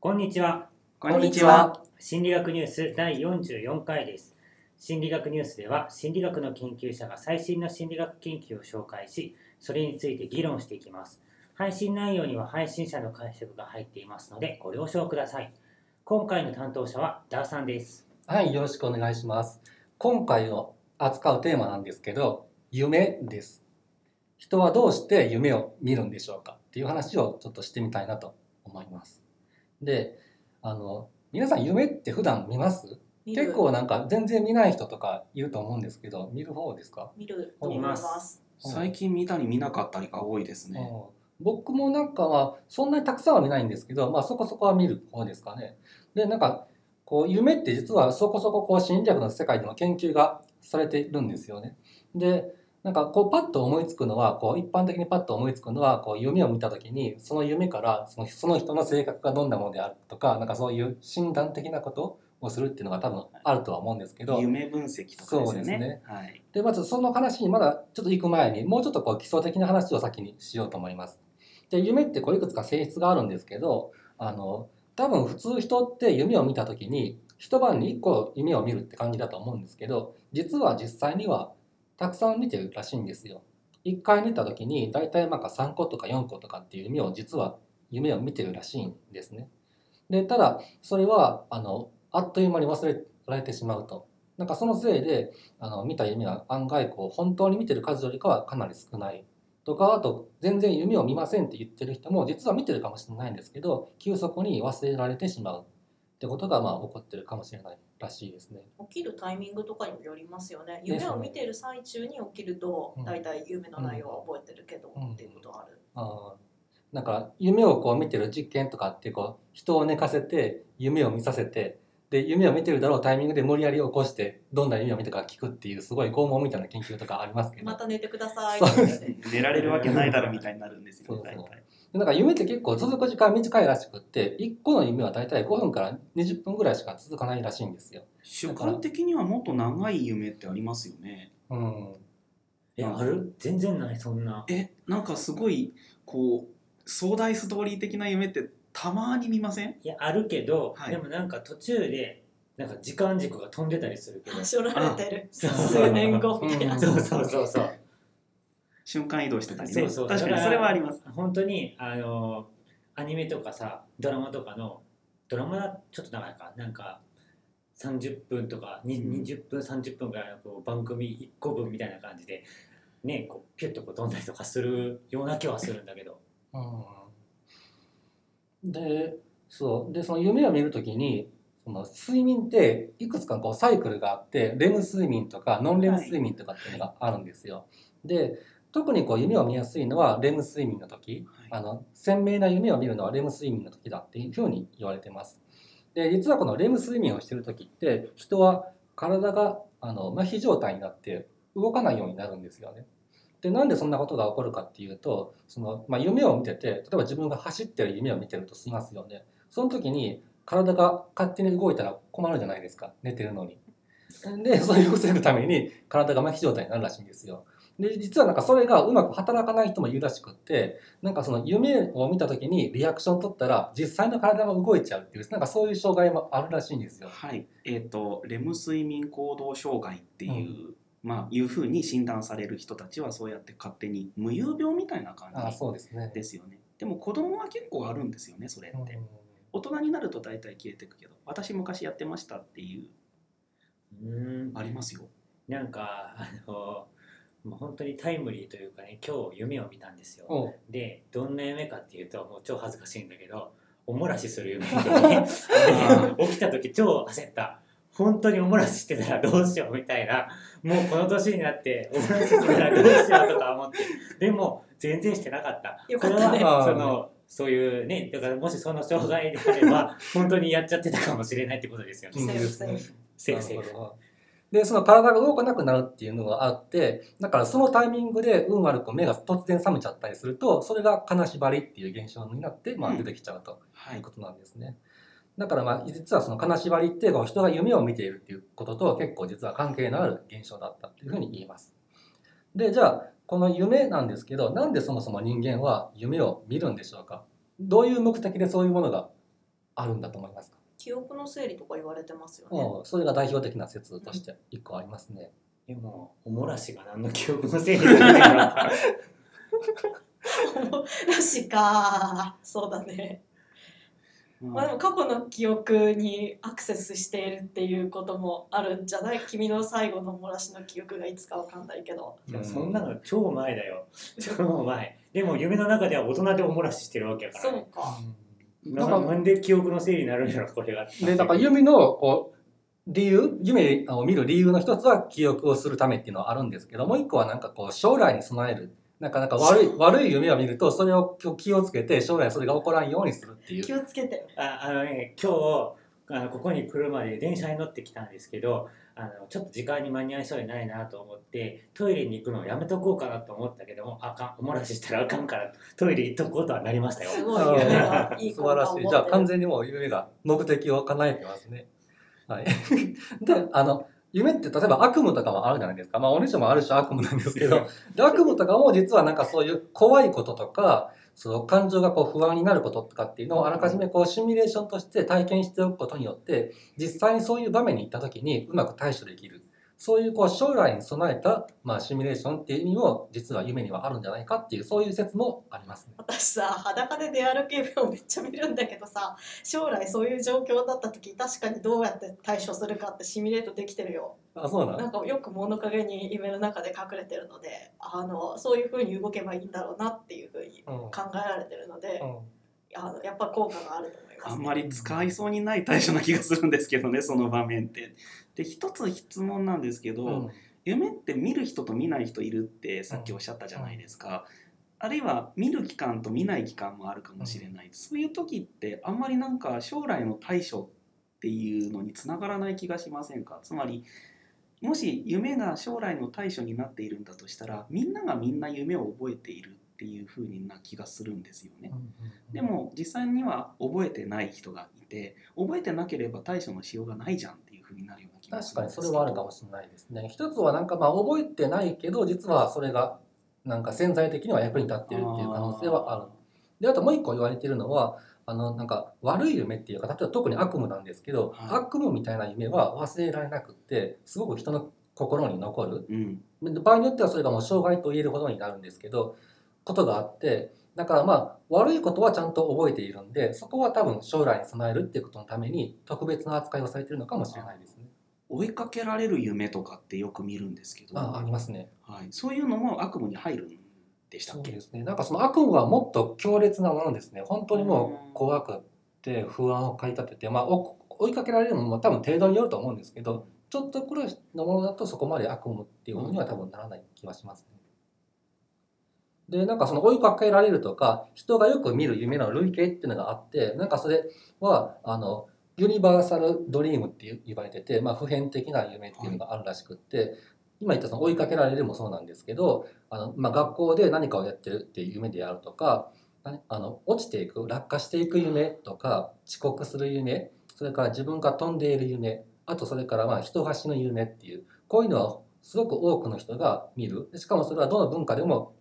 こんにちは。こんにちは。心理学ニュース第44回です。心理学ニュースでは、心理学の研究者が最新の心理学研究を紹介し、それについて議論していきます。配信内容には配信者の解釈が入っていますので、ご了承ください。今回の担当者はダーさんです。はい、よろしくお願いします。今回の扱うテーマなんですけど、夢です。人はどうして夢を見るんでしょうかっていう話をちょっとしてみたいなと思います。で、あの、皆さん夢って普段見ます？結構なんか全然見ない人とかいると思うんですけど、見る方ですか？見ると思います。最近見たり見なかったりが多いですね。うん僕もなんかはそんなにたくさんは見ないんですけど、まあそこそこは見る方ですかね。で、なんかこう夢って実はそこそここう心理学の世界でも研究がされているんですよね。で、なんかこうパッと思いつくのは、こう一般的にパッと思いつくのは、こう夢を見た時にその夢からそのその人の性格がどんなものであるとか、なんかそういう診断的なことをするっていうのが多分あるとは思うんですけど、夢分析とかですよね。そうですねはい。で、まずその話にまだちょっと行く前に、もうちょっとこう基礎的な話を先にしようと思います。で、夢ってこういくつか性質があるんですけど、あの、多分普通人って夢を見た時に、一晩に一個夢を見るって感じだと思うんですけど、実は実際にはたくさん見てるらしいんですよ。一回寝た時に大体なんか3個とか4個とかっていう夢を実は夢を見てるらしいんですね。で、ただそれはあのあっという間に忘れられてしまうと。なんかそのせいであの見た夢は案外こう本当に見てる数よりかはかなり少ないとかあと全然夢を見ませんって言ってる人も実は見てるかもしれないんですけど急速に忘れられてしまうってことがまあ起こってるかもしれないらしいですね。起きるタイミングとかにもよりますよね。夢を見ている最中に起きるとうん、だいたい夢の内容は覚えてるけど、うん。っていうことはある。あー。なんか夢をこう見てる実験とかってこう人を寝かせて夢を見させてで夢を見てるだろうタイミングで無理やり起こしてどんな夢を見たか聞くっていうすごい拷問みたいな研究とかありますけど。また寝てください。寝られるわけないだろみたいになるんですよ、そうそうなんか夢って結構続く時間短いらしくって1個の夢は大体5分から20分ぐらいしか続かないらしいんですよ。主観的にはもっと長い夢ってありますよね。うん、え、ある？全然ない、そんな。え、なんかすごい、こう、壮大ストーリー的な夢ってたまに見ません？いや、あるけど、はいでもなんか途中で、なんか時間軸が飛んでたりするけど。しょられてる。数年後みたいな。うんそうそうそうそう。瞬間移動してたりね。そうそう確かにそれはあります。本当にあのアニメとかさドラマとかのドラマはちょっと長いかなんか30分とかにうん20分30分ぐらいのこう番組1個分みたいな感じでねこうピュッとこう飛んだりとかするような気はするんだけどうん、でそうでその夢を見るときにその睡眠っていくつかこうサイクルがあってレム睡眠とかノンレム睡眠とかっていうのがあるんですよ。で特にこう夢を見やすいのはレム睡眠の時、はいあの鮮明な夢を見るのはレム睡眠の時だっていうふうに言われてます。で実はこのレム睡眠をしてる時って人は体があの麻痺状態になって動かないようになるんですよね。でなんでそんなことが起こるかっていうとその、まあ、夢を見てて例えば自分が走ってる夢を見てるとしますよね。その時に体が勝手に動いたら困るじゃないですか寝てるのに。でそれを防ぐために体が麻痺状態になるらしいんですよ。で実はなんかそれがうまく働かない人もいるらしくってなんかその夢を見た時にリアクション取ったら実際の体が動いちゃうっていうなんかそういう障害もあるらしいんですよ。はい。えっ、と、レム睡眠行動障害っていう、まあ、いうふうに診断される人たちはそうやって勝手に無遊病みたいな感じそうですね。ですよね。でも子供は結構あるんですよね、それって。うん大人になると大体消えてくけど私昔やってましたっていううんありますよなんかあのもう本当にタイムリーというかね今日夢を見たんですよ。でどんな夢かっていうともう超恥ずかしいんだけどおもらしする夢見てね で起きた時超焦った。本当におもらししてたらどうしようみたいなもうこの年になっておもらししてたらどうしようとか思って。でも全然してなかった。よかったね。これはそのそういうねだからもしその障害であれば本当にやっちゃってたかもしれないってことですよね。うん。セーフセーフセーフでその体が動かなくなるっていうのがあってだからそのタイミングで運悪く目が突然覚めちゃったりするとそれが金縛りっていう現象になって、まあ、うん出てきちゃうとはいいうことなんですね。だからまあ実はその金縛りってこう人が夢を見ているっていうことと結構実は関係のある現象だったっていうふうに言います。でじゃあこの夢なんですけどなんでそもそも人間は夢を見るんでしょうか？どういう目的でそういうものがあるんだと思いますか、記憶の整理とか言われてますよね。うん、それが代表的な説として一個ありますね。でもおもらしが何の記憶のせいになってるのからしか。そうだね。まあでも過去の記憶にアクセスしているっていうこともあるんじゃない？君の最後の漏らしの記憶がいつかわかんないけど。いやそんなの超前だよ超前でも夢の中では大人でおもらししてるわけやから、ね、そうか。ななんで記憶の整理になるんやろこれがで、だから弓のこう理由、夢を見る理由の一つは記憶をするためっていうのはあるんですけど、もう一個はなんかこう将来に備える。なかなか悪い、悪い夢を見ると、それを気をつけて、将来それが起こらんようにするっていう。気をつけて。ああのね今日あのここに来るまで電車に乗ってきたんですけどあのちょっと時間に間に合いそうにないなと思ってトイレに行くのをやめとこうかなと思ったけどもあかんおもらししたらあかんからトイレ行っとこうとはなりましたよすごい夢がいい素晴らしい。じゃあ完全全にもう夢が目的を叶えてますね。はい。で、あの、夢って例えば悪夢とかもあるじゃないですか。まあ、お主もある種悪夢なんですけど、で悪夢とかも実はなんかそういう怖いこととか、その感情がこう不安になることとかっていうのをあらかじめこうシミュレーションとして体験しておくことによって、実際にそういう場面に行った時にうまく対処できる。そういうこう将来に備えた、まあ、シミュレーションっていう意味も実は夢にはあるんじゃないかっていうそういう説もありますね。私さ裸で出歩く夢をめっちゃ見るんだけどさ将来そういう状況だった時確かにどうやって対処するかってシミュレートできてるよ。あ、そうなの？なんかよく物陰に夢の中で隠れてるのであのそういう風に動けばいいんだろうなっていう風にうん。考えられてるので、うんあのやっぱ効果があると思います、あんまり使いそうにない対処な気がするんですけどねその場面って。で一つ質問なんですけど、うん。夢って見る人と見ない人いるってさっきおっしゃったじゃないですか、あるいは見る期間と見ない期間もあるかもしれない、そういう時ってあんまりなんか将来の対処っていうのにつながらない気がしませんか？つまりもし夢が将来の対処になっているんだとしたらみんながみんな夢を覚えているっていう風な気がするんですよね。でも実際には覚えてない人がいて覚えてなければ対処のしようがないじゃんっていう風になるような気がす確かにそるんですけどれはあるかもしれないですね。一つはなんかまあ覚えてないけど実はそれがなんか潜在的には役に立っているっていう可能性はある。であともう一個言われているのはあのなんか悪い夢っていうか例えば特に悪夢なんですけど、はい悪夢みたいな夢は忘れられなくってすごく人の心に残る。うんで場合によってはそれがもう障害と言えるほどになるんですけどことがあってだからまあ悪いことはちゃんと覚えているんでそこは多分将来に備えるっていうことのために特別な扱いをされているのかもしれないですね。追いかけられる夢とかってよく見るんですけど、あありますね。はい、そういうのも悪夢に入るんでしたっけ？そうですね。なんかその悪夢はもっと強烈なものですね。本当にもう怖くって不安を駆り立てて、まあお追いかけられるのも多分程度によると思うんですけど、ちょっとくらいのものだとそこまで悪夢っていうものには多分ならない気はしますね。で、なんかその追いかけられるとか、人がよく見る夢の類型っていうのがあって、なんかそれは、あの、ユニバーサルドリームって言われてて、まあ普遍的な夢っていうのがあるらしくって、今言ったその追いかけられるもそうなんですけど、あの、まあ、学校で何かをやってるっていう夢であるとか、あの落ちていく落下していく夢とか遅刻する夢それから自分が飛んでいる夢あとそれからまあ人が死ぬ夢っていうこういうのはすごく多くの人が見る。しかもそれはどの文化でも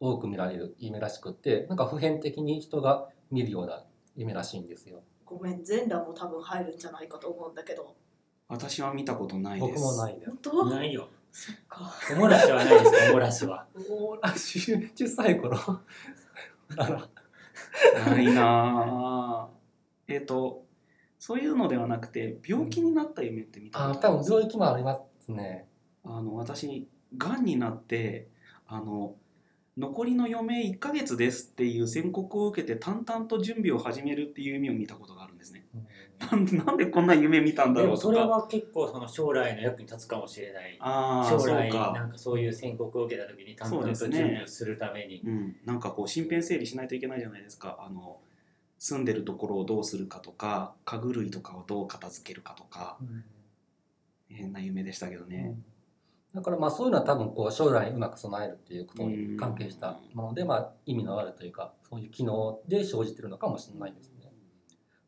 多く見られる夢らしくってなんか普遍的に人が見るような夢らしいんですよ。ごめん全裸も多分入るんじゃないかと思うんだけど。私は見たことないです。僕もないです。本当？ないよ。そっか。おもらしはないです。おもらしは。おらし小さい頃。ないなあえっ、とそういうのではなくて病気になった夢って見たあことあります多分病気もありますね。あの私がんになってあの残りの余命1ヶ月ですっていう宣告を受けて淡々と準備を始めるっていう夢を見たことがあるんですね。なんでなんでこんな夢見たんだでろうとか。もそれは結構その将来の役に立つかもしれないああ将来なん。かそういう宣告を受けた時に淡々と準備をするためにうん、なんかこう身辺整理しないといけないじゃないですか。あの住んでるところをどうするかとか家具類とかをどう片付けるかとか変な夢でしたけどね。だからまあそういうのは多分こう将来にうまく備えるっていうことに関係したもので、まあ意味のあるというかそういう機能で生じてるのかもしれないですね。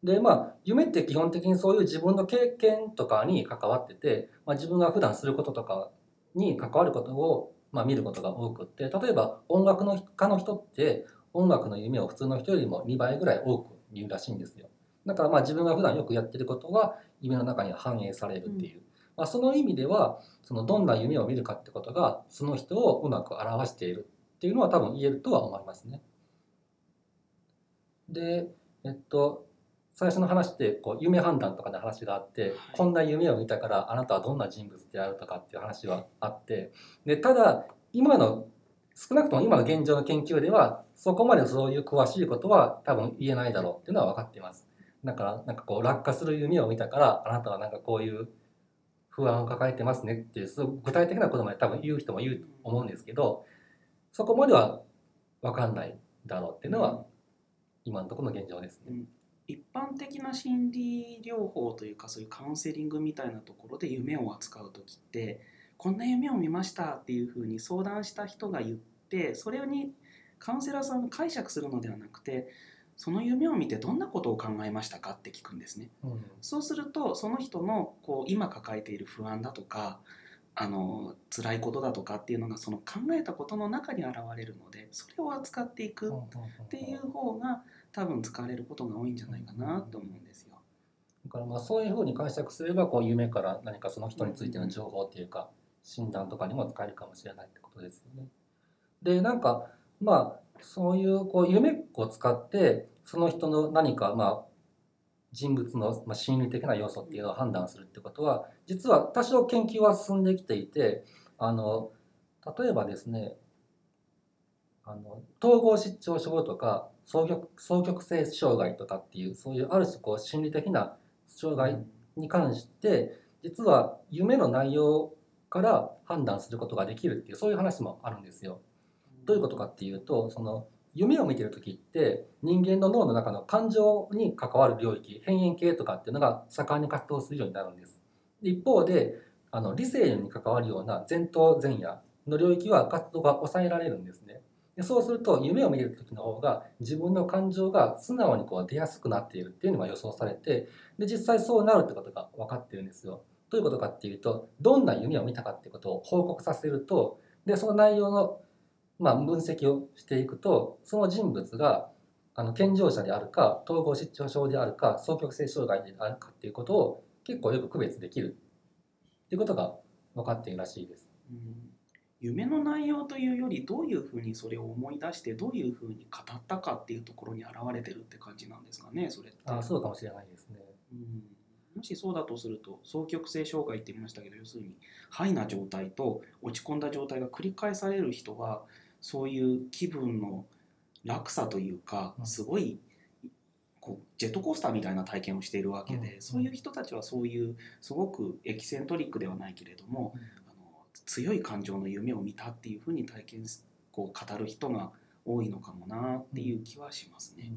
でまあ夢って基本的にそういう自分の経験とかに関わってて、まあ、自分が普段することとかに関わることをまあ見ることが多くって例えば音楽の家の人って音楽の夢を普通の人よりも2倍ぐらい多く見るらしいんですよ。だからまあ自分が普段よくやってることが夢の中に反映されるっていう、まあ、その意味ではそのどんな夢を見るかってことがその人をうまく表しているっていうのは多分言えるとは思いますね。で、えっと、最初の話ってこう夢判断とかの話があって、こんな夢を見たからあなたはどんな人物であるとかっていう話はあってでただ今の少なくとも今の現状の研究ではそこまでそういう詳しいことは多分言えないだろうっていうのは分かっています。だからなんかこう落下する夢を見たからあなたはなんかこういう不安を抱えてますねっていうすごく具体的なことまで多分言う人もいると思うんですけどそこまでは分かんないだろうっていうのは今のところの現状ですね。一般的な心理療法というかそういうカウンセリングみたいなところで夢を扱う時ってこんな夢を見ましたっていうふうに相談した人が言ってそれにカウンセラーさんが解釈するのではなくてその夢を見てどんなことを考えましたかって聞くんですね。うんそうするとその人のこう今抱えている不安だとかあの辛いことだとかっていうのがその考えたことの中に現れるのでそれを扱っていくっていう方が多分使われることが多いんじゃないかなと思うんですよ。だからまあそういうふうに解釈すればこう夢から何かその人についての情報っていうか診断とかにも使えるかもしれないってことですよね。でなんかまあそういうこう夢を使ってその人の何かまあ人物のまあ心理的な要素っていうのを判断するってことは実は多少研究は進んできていてあの例えばですねあの統合失調症とか双極双極性障害とかっていうそういうある種こう心理的な障害に関して実は夢の内容から判断することができるっていうそういう話もあるんですよ。どういうことかっていうとその夢を見てる時って人間の脳の中の感情に関わる領域変縁系とかっていうのが盛んに活動するようになるんです。一方であの理性に関わるような前頭前野の領域は活動が抑えられるんですね。でそうすると夢を見てる時の方が自分の感情が素直にこう出やすくなっているっていうのが予想されてで実際そうなるってことが分かってるんですよ。どういうことかっていうとどんな夢を見たかっていうことを報告させるとでその内容の、まあ、分析をしていくとその人物があの健常者であるか統合失調症であるか双極性障害であるかっていうことを結構よく区別できるっていうことが分かっているらしいです。うん夢の内容というよりどういうふうにそれを思い出してどういうふうに語ったかっていうところに現れてるって感じなんですかねそれって。あそうかもしれないですね。うんもしそうだとすると双極性障害って言いましたけど要するにハイな状態と落ち込んだ状態が繰り返される人はそういう気分の落差というかうん。すごいこうジェットコースターみたいな体験をしているわけで、うん。そういう人たちはそういうすごくエキセントリックではないけれども、うん。あの強い感情の夢を見たっていうふうに体験すこう語る人が多いのかもなっていう気はしますね。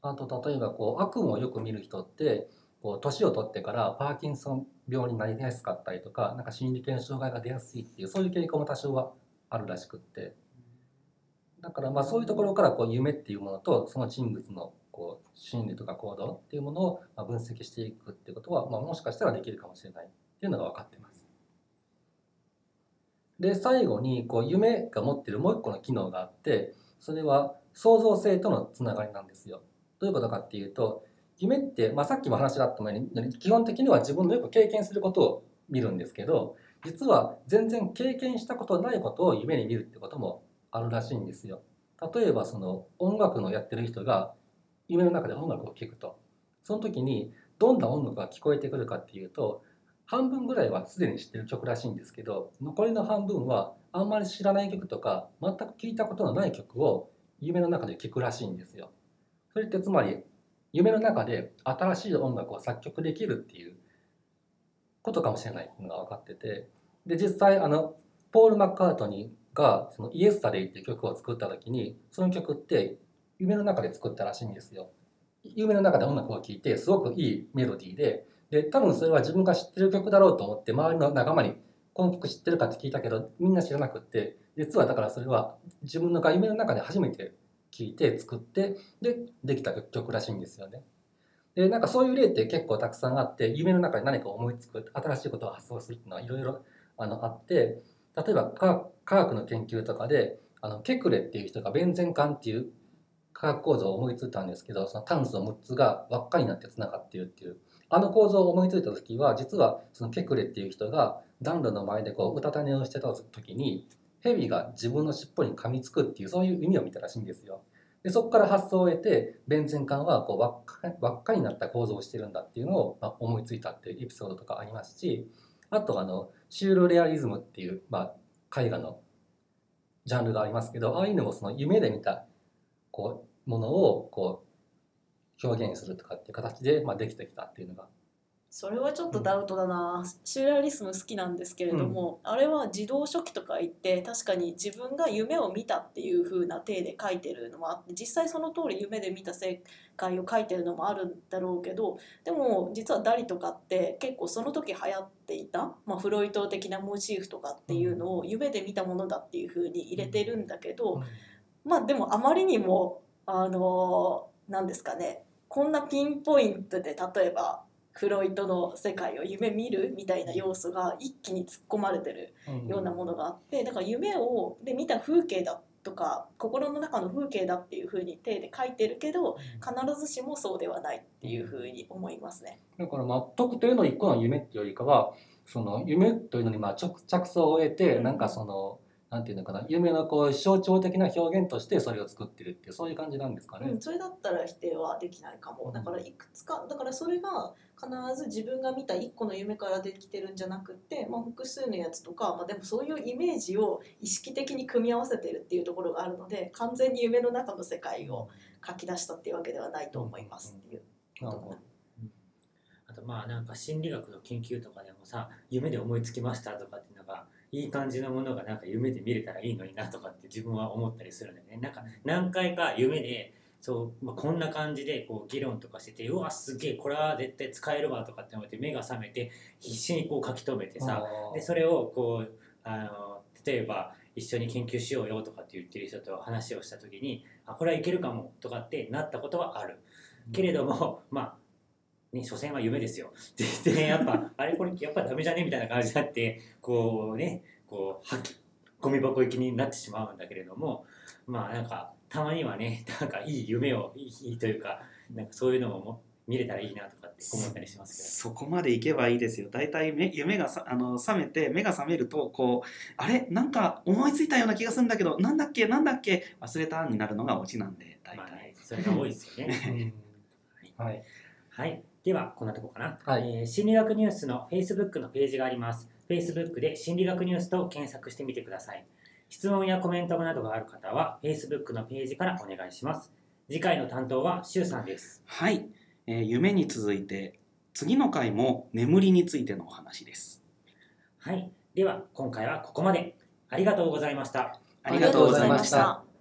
あと例えばこう悪夢をよく見る人ってこう年を取ってからパーキンソン病になりやすかったりとかなんか心理系の障害が出やすいっていうそういう傾向も多少はあるらしくってだからまあそういうところからこう夢っていうものとその人物のこう心理とか行動っていうものをまあ分析していくっていうことは、まあ、もしかしたらできるかもしれないっていうのが分かってます。で最後にこう夢が持ってるもう一個の機能があってそれは創造性とのつながりなんですよ。どういうことかっていうと夢って、まあ、さっきも話があったように基本的には自分のよく経験することを見るんですけど実は全然経験したことないことを夢に見るってこともあるらしいんですよ。例えばその音楽のやってる人が夢の中で音楽を聴くとその時にどんな音楽が聞こえてくるかっていうと半分ぐらいはすでに知ってる曲らしいんですけど残りの半分はあんまり知らない曲とか全く聞いたことのない曲を夢の中で聴くらしいんですよ。それってつまり夢の中で新しい音楽を作曲できるっていうことかもしれないのが分かっててで実際あのポール・マッカートニーがその「イエスタデイ」っていう曲を作った時にその曲って夢の中で作ったらしいんですよ。夢の中で音楽を聴いてすごくいいメロディーでで多分それは自分が知ってる曲だろうと思って周りの仲間に「この曲知ってるか?」って聞いたけどみんな知らなくって実はだからそれは自分のが夢の中で初めて聴いて作ってでできた曲らしいんですよね。でなんかそういう例って結構たくさんあって夢の中で何か思いつく新しいことを発想するっていうのはいろいろあのあって例えば科学の研究とかであのケクレっていう人がベンゼン環っていう化学構造を思いついたんですけどその炭素6つが輪っかになってつながっているっていうあの構造を思いついた時は実はそのケクレっていう人が暖炉の前でこううたた寝をしてた時に蛇が自分の尻尾に噛みつくっていうそういう意味を見たらしいんですよ。でそこから発想を得てベンゼン管はこう輪っか輪っかになった構造をしてるんだっていうのを、まあ、思いついたっていうエピソードとかありますしあとあのシュールレアリズムっていう、まあ、絵画のジャンルがありますけどああいうのもその夢で見たこうものをこう表現するとかっていう形で、まあ、できてきたっていうのがそれはちょっとダウトだな、シューレアリスム好きなんですけれども、あれは自動書記とか言って確かに自分が夢を見たっていう風な体で書いてるのもあって実際その通り夢で見た世界を書いてるのもあるんだろうけどでも実はダリとかって結構その時流行っていた、まあ、フロイト的なモチーフとかっていうのを夢で見たものだっていう風に入れてるんだけど、まあでもあまりにもあの何ですかねこんなピンポイントで例えばフロイトの世界を夢見るみたいな要素が一気に突っ込まれてるようなものがあってだから夢をで見た風景だとか心の中の風景だっていうふうに手で書いてるけど必ずしもそうではないっていうふうに思いますね。だからまあ特定の一個の夢っていうよりかはその夢というのにまあ直着想を得てなんかそのなんていうのかな夢のこう象徴的な表現としてそれを作ってるっていうそういう感じなんですかね。うん、それだったら否定はできないかも。だからいくつかだからそれが必ず自分が見た一個の夢からできてるんじゃなくって、まあ、複数のやつとか、まあ、でもそういうイメージを意識的に組み合わせてるっていうところがあるので完全に夢の中の世界を書き出したっていうわけではないと思いますっていう。あとまあなんか心理学の研究とかでもさ夢で思いつきましたとかっていうのがいい感じのものがなんか夢で見れたらいいのになとかって自分は思ったりするんだよね。なんか何回か夢でそう、まあ、こんな感じでこう議論とかしててうわすげえこれは絶対使えるわとかって思って目が覚めて必死にこう書き留めてさでそれをこうあの例えば一緒に研究しようよとかって言ってる人と話をした時にあこれはいけるかもとかってなったことはある。けれどもまあね所詮は夢ですよ。って言ってねやっぱあれこれやっぱダメじゃね？みたいな感じになってこうねこうはきゴミ箱行きになってしまうんだけれどもまあなんかたまにはねなんかいい夢をいいというかなんかそういうのも見れたらいいなとかって思ったりしますけど。そこまでいけばいいですよ。大体目夢がさあの覚めて目が覚めるとこうあれ？なんか思いついたような気がするんだけどなんだっけ？なんだっけ？忘れたになるのがオチなんで大体、まあね、それが多いですよね。うん。はい。はい。では、こんなとこかな。はいえー心理学ニュースの Facebook のページがあります。Facebook で心理学ニュースと検索してみてください。質問やコメントなどがある方は Facebook のページからお願いします。次回の担当はしゅうさんです。はい、えー夢に続いて次の回も眠りについてのお話ですはい。では、今回はここまで。ありがとうございました。ありがとうございました